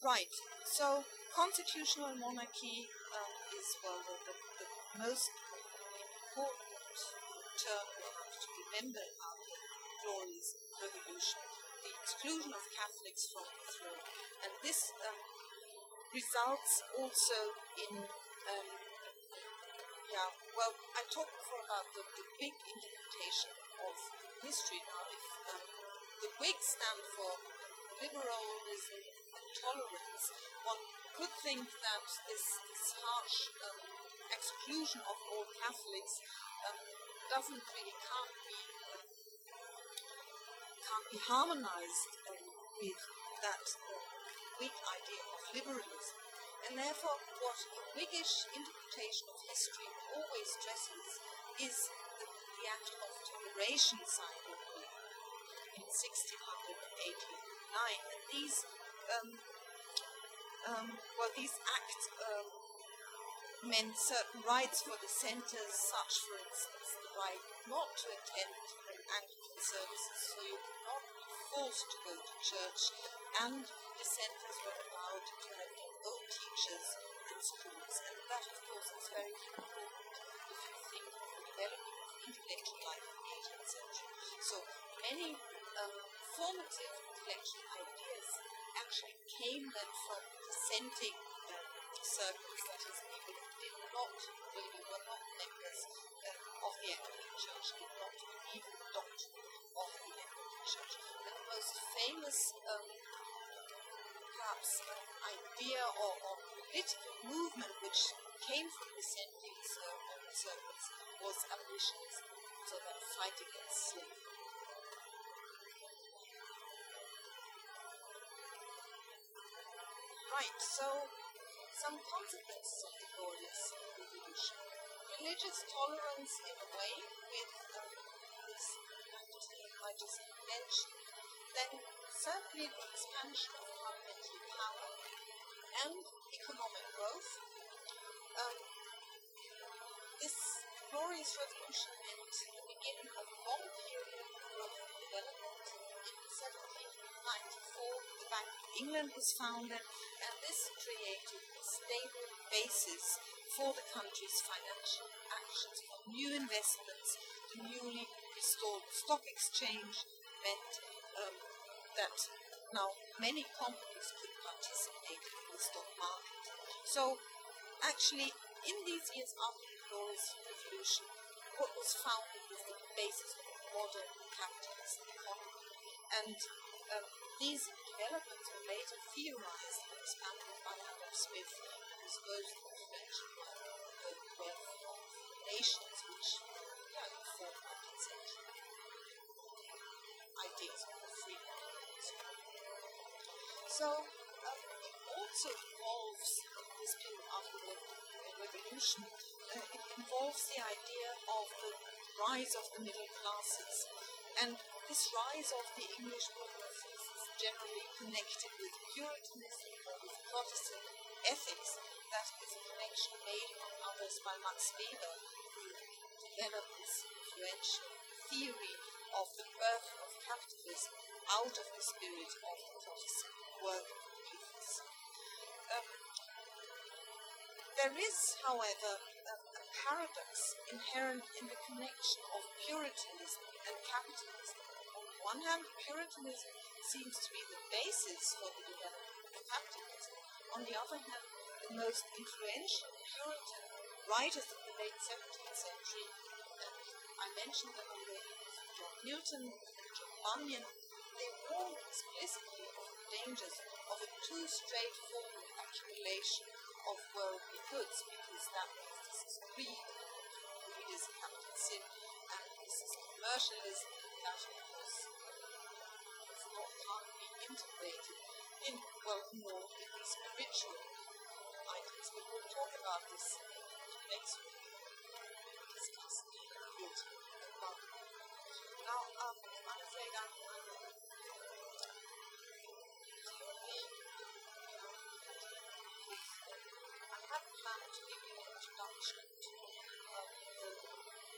right, so constitutional monarchy um, is, well, the, the, the most important term we have to remember about the glorious revolution, the exclusion of Catholics from the throne. And this um, results also in, um, yeah, well, I talked before about the, the big interpretation of history now. If um, the Whigs stand for liberalism and tolerance, one could think that this, this harsh um, exclusion of all Catholics um, doesn't really can't be can't be harmonized um, with that Whig idea of liberalism. And therefore, what a Whiggish interpretation of history always stresses is the, the act of toleration signed in 1689. And these, um, um, well, these acts um, meant certain rights for dissenters, such, for instance, the right not to attend Anglican services, so you could not be forced to go to church, and dissenters were allowed to have their own teachers in schools. And that, of course, is very important if you think of the development of intellectual life in the 18th century. So many um, formative intellectual ideas actually came then from dissenting uh, circles, that is, people who did not really were not members uh, of the Anglican Church, did not believe in the doctrine of the Anglican Church. The most famous, um, perhaps, uh, idea or, or, political movement which came from dissenting circles was abolitionism, so that fight against slavery. Right, so some consequences of the glorious revolution. Religious tolerance in a way with this I just mentioned. Then certainly the expansion of parliamentary power and economic growth. Um, this glorious revolution meant the beginning of a long period of growth and development. In 1794, the Bank of England was founded, and this created a stable basis for the country's financial actions, for new investments. The newly restored stock exchange meant um, that now many companies could participate in the stock market. So, actually, in these years after the Glorious Revolution, what was founded was the basis of modern capitalist economy. And um, these developments were later theorized and expanded by Adam Smith, was the wealth of nations, which yeah, formed 19th century ideas of free market. So um, it also involves this period after the revolution. Uh, it involves the idea of the rise of the middle classes, and this rise of the English bourgeoisie is generally connected with Puritanism or with Protestant ethics. That is a connection made, among others, by Max Weber, who developed this influential theory of the birth of capitalism out of the spirit of the Protestant working ethos. Um, there is, however, a, a, paradox inherent in the connection of Puritanism and capitalism. On one hand, Puritanism seems to be the basis for the development of capitalism. On the other hand, the most influential Puritan writers of the late 17th century, and I mentioned them already, John Milton John Bunyan, they warned explicitly of the dangers of a too straightforward accumulation of worldly goods, because that means this is greed, greed is capital sin, and this is commercialism, that of course is not can't be integrated in well more in the items. But we'll talk about this next week. Discuss good and Now, um, I'm afraid I'm, I'm planned to give you uh,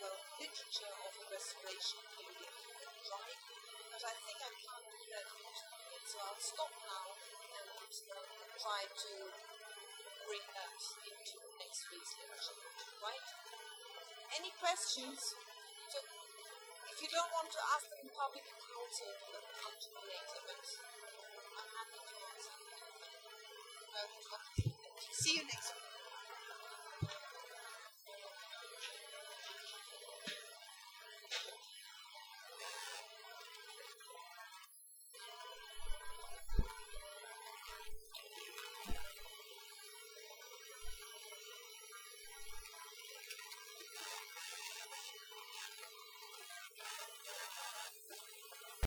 the literature of the Restoration period right? but I think I can't do that so I'll stop now and uh, try to bring that into next week's right? Any questions? So if you don't want to ask them in public, you can also come to me later, but I'm happy to answer. Uh, see you next week.